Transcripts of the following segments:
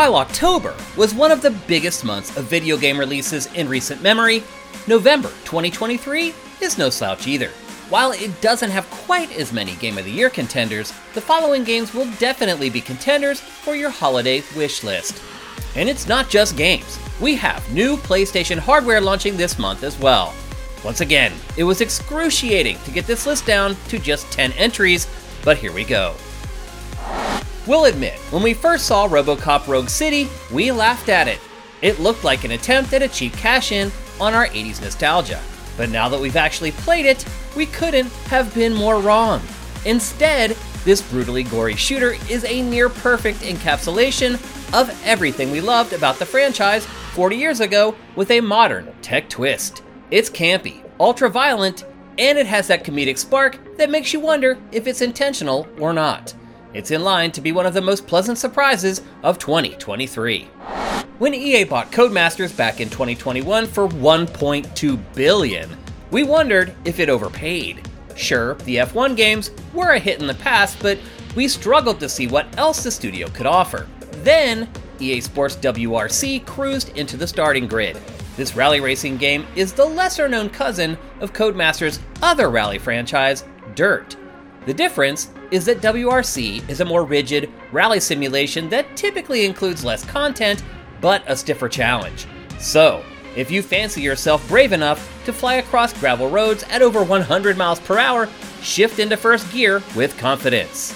While October was one of the biggest months of video game releases in recent memory, November 2023 is no slouch either. While it doesn't have quite as many Game of the Year contenders, the following games will definitely be contenders for your holiday wish list. And it's not just games. We have new PlayStation hardware launching this month as well. Once again, it was excruciating to get this list down to just 10 entries, but here we go. We'll admit, when we first saw Robocop Rogue City, we laughed at it. It looked like an attempt at a cheap cash in on our 80s nostalgia. But now that we've actually played it, we couldn't have been more wrong. Instead, this brutally gory shooter is a near perfect encapsulation of everything we loved about the franchise 40 years ago with a modern tech twist. It's campy, ultra violent, and it has that comedic spark that makes you wonder if it's intentional or not. It's in line to be one of the most pleasant surprises of 2023. When EA bought Codemasters back in 2021 for 1.2 billion, we wondered if it overpaid. Sure, the F1 games were a hit in the past, but we struggled to see what else the studio could offer. Then, EA Sports WRC cruised into the starting grid. This rally racing game is the lesser known cousin of Codemasters' other rally franchise, Dirt. The difference is that WRC is a more rigid rally simulation that typically includes less content but a stiffer challenge. So, if you fancy yourself brave enough to fly across gravel roads at over 100 miles per hour, shift into first gear with confidence.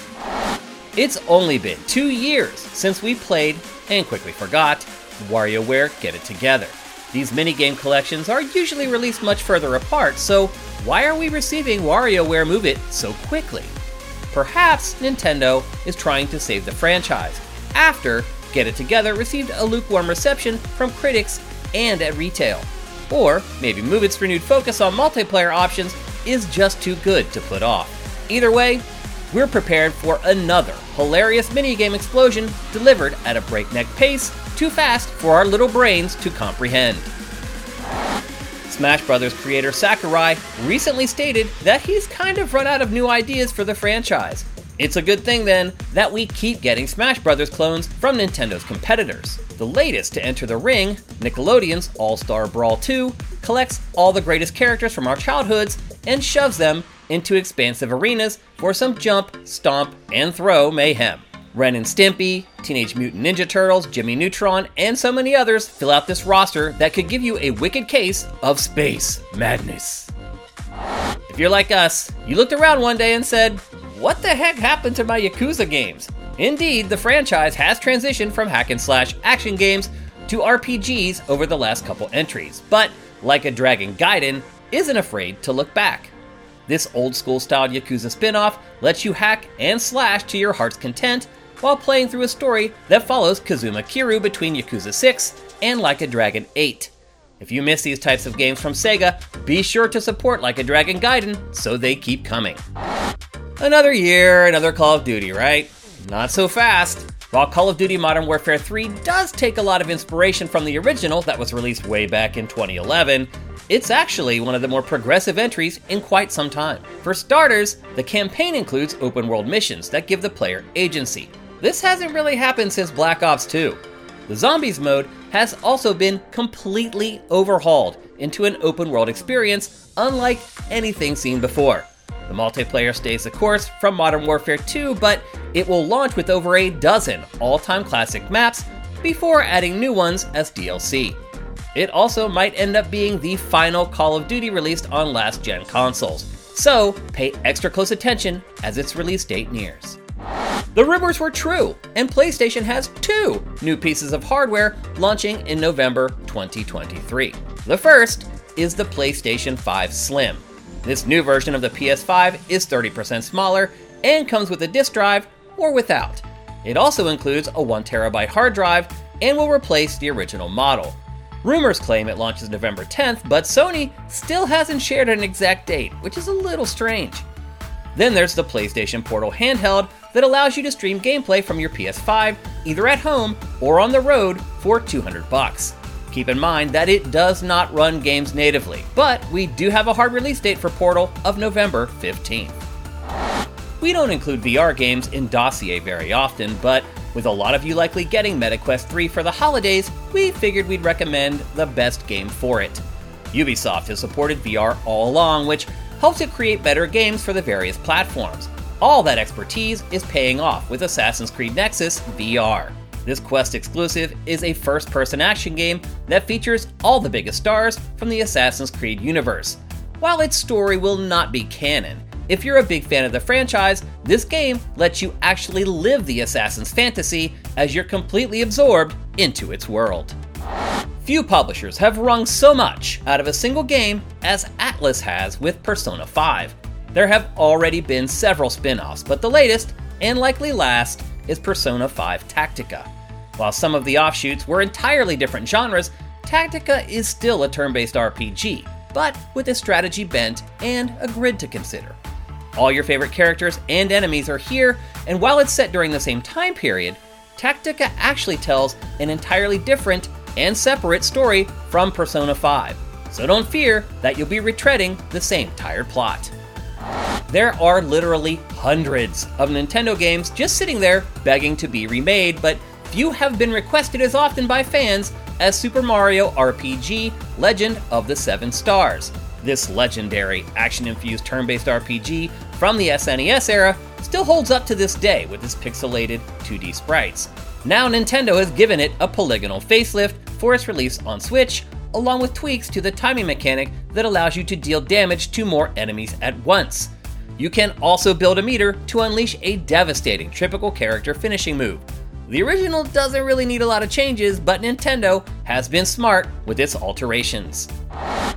It's only been two years since we played, and quickly forgot, WarioWare Get It Together. These minigame collections are usually released much further apart, so why are we receiving WarioWare Move It so quickly? Perhaps Nintendo is trying to save the franchise, after Get It Together received a lukewarm reception from critics and at retail. Or maybe Move It's renewed focus on multiplayer options is just too good to put off. Either way, we're prepared for another hilarious minigame explosion delivered at a breakneck pace, too fast for our little brains to comprehend. Smash Bros. creator Sakurai recently stated that he's kind of run out of new ideas for the franchise. It's a good thing then that we keep getting Smash Bros. clones from Nintendo's competitors. The latest to enter the ring, Nickelodeon's All Star Brawl 2, collects all the greatest characters from our childhoods and shoves them into expansive arenas for some jump, stomp, and throw mayhem. Ren and Stimpy, Teenage Mutant Ninja Turtles, Jimmy Neutron, and so many others fill out this roster that could give you a wicked case of space madness. If you're like us, you looked around one day and said, What the heck happened to my Yakuza games? Indeed, the franchise has transitioned from hack and slash action games to RPGs over the last couple entries, but like a Dragon Gaiden, isn't afraid to look back. This old school style Yakuza spin off lets you hack and slash to your heart's content while playing through a story that follows Kazuma Kiryu between Yakuza 6 and Like a Dragon 8. If you miss these types of games from Sega, be sure to support Like a Dragon Gaiden so they keep coming. Another year, another Call of Duty, right? Not so fast. While Call of Duty Modern Warfare 3 does take a lot of inspiration from the original that was released way back in 2011, it's actually one of the more progressive entries in quite some time. For starters, the campaign includes open world missions that give the player agency, this hasn't really happened since Black Ops 2. The Zombies mode has also been completely overhauled into an open world experience unlike anything seen before. The multiplayer stays the course from Modern Warfare 2, but it will launch with over a dozen all time classic maps before adding new ones as DLC. It also might end up being the final Call of Duty released on last gen consoles, so pay extra close attention as its release date nears. The rumors were true, and PlayStation has two new pieces of hardware launching in November 2023. The first is the PlayStation 5 Slim. This new version of the PS5 is 30% smaller and comes with a disk drive or without. It also includes a 1TB hard drive and will replace the original model. Rumors claim it launches November 10th, but Sony still hasn't shared an exact date, which is a little strange. Then there's the PlayStation Portal handheld that allows you to stream gameplay from your PS5 either at home or on the road for 200 bucks. Keep in mind that it does not run games natively, but we do have a hard release date for Portal of November 15th. We don't include VR games in Dossier very often, but With a lot of you likely getting MetaQuest 3 for the holidays, we figured we'd recommend the best game for it. Ubisoft has supported VR all along, which helps it create better games for the various platforms. All that expertise is paying off with Assassin's Creed Nexus VR. This Quest exclusive is a first person action game that features all the biggest stars from the Assassin's Creed universe. While its story will not be canon, if you're a big fan of the franchise, this game lets you actually live the Assassin's fantasy as you're completely absorbed into its world. Few publishers have wrung so much out of a single game as Atlus has with Persona 5. There have already been several spin offs, but the latest, and likely last, is Persona 5 Tactica. While some of the offshoots were entirely different genres, Tactica is still a turn based RPG, but with a strategy bent and a grid to consider. All your favorite characters and enemies are here, and while it's set during the same time period, Tactica actually tells an entirely different and separate story from Persona 5. So don't fear that you'll be retreading the same tired plot. There are literally hundreds of Nintendo games just sitting there begging to be remade, but few have been requested as often by fans as Super Mario RPG Legend of the Seven Stars. This legendary action infused turn based RPG from the SNES era still holds up to this day with its pixelated 2D sprites. Now, Nintendo has given it a polygonal facelift for its release on Switch, along with tweaks to the timing mechanic that allows you to deal damage to more enemies at once. You can also build a meter to unleash a devastating typical character finishing move. The original doesn't really need a lot of changes, but Nintendo has been smart with its alterations.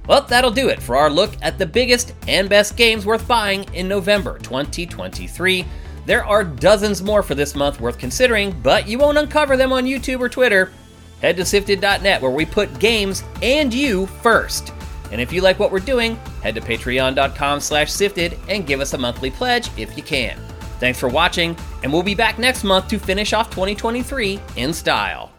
Well, that'll do it for our look at the biggest and best games worth buying in November 2023. There are dozens more for this month worth considering, but you won't uncover them on YouTube or Twitter. Head to sifted.net where we put games and you first. And if you like what we're doing, Head to patreon.com slash sifted and give us a monthly pledge if you can. Thanks for watching, and we'll be back next month to finish off 2023 in style.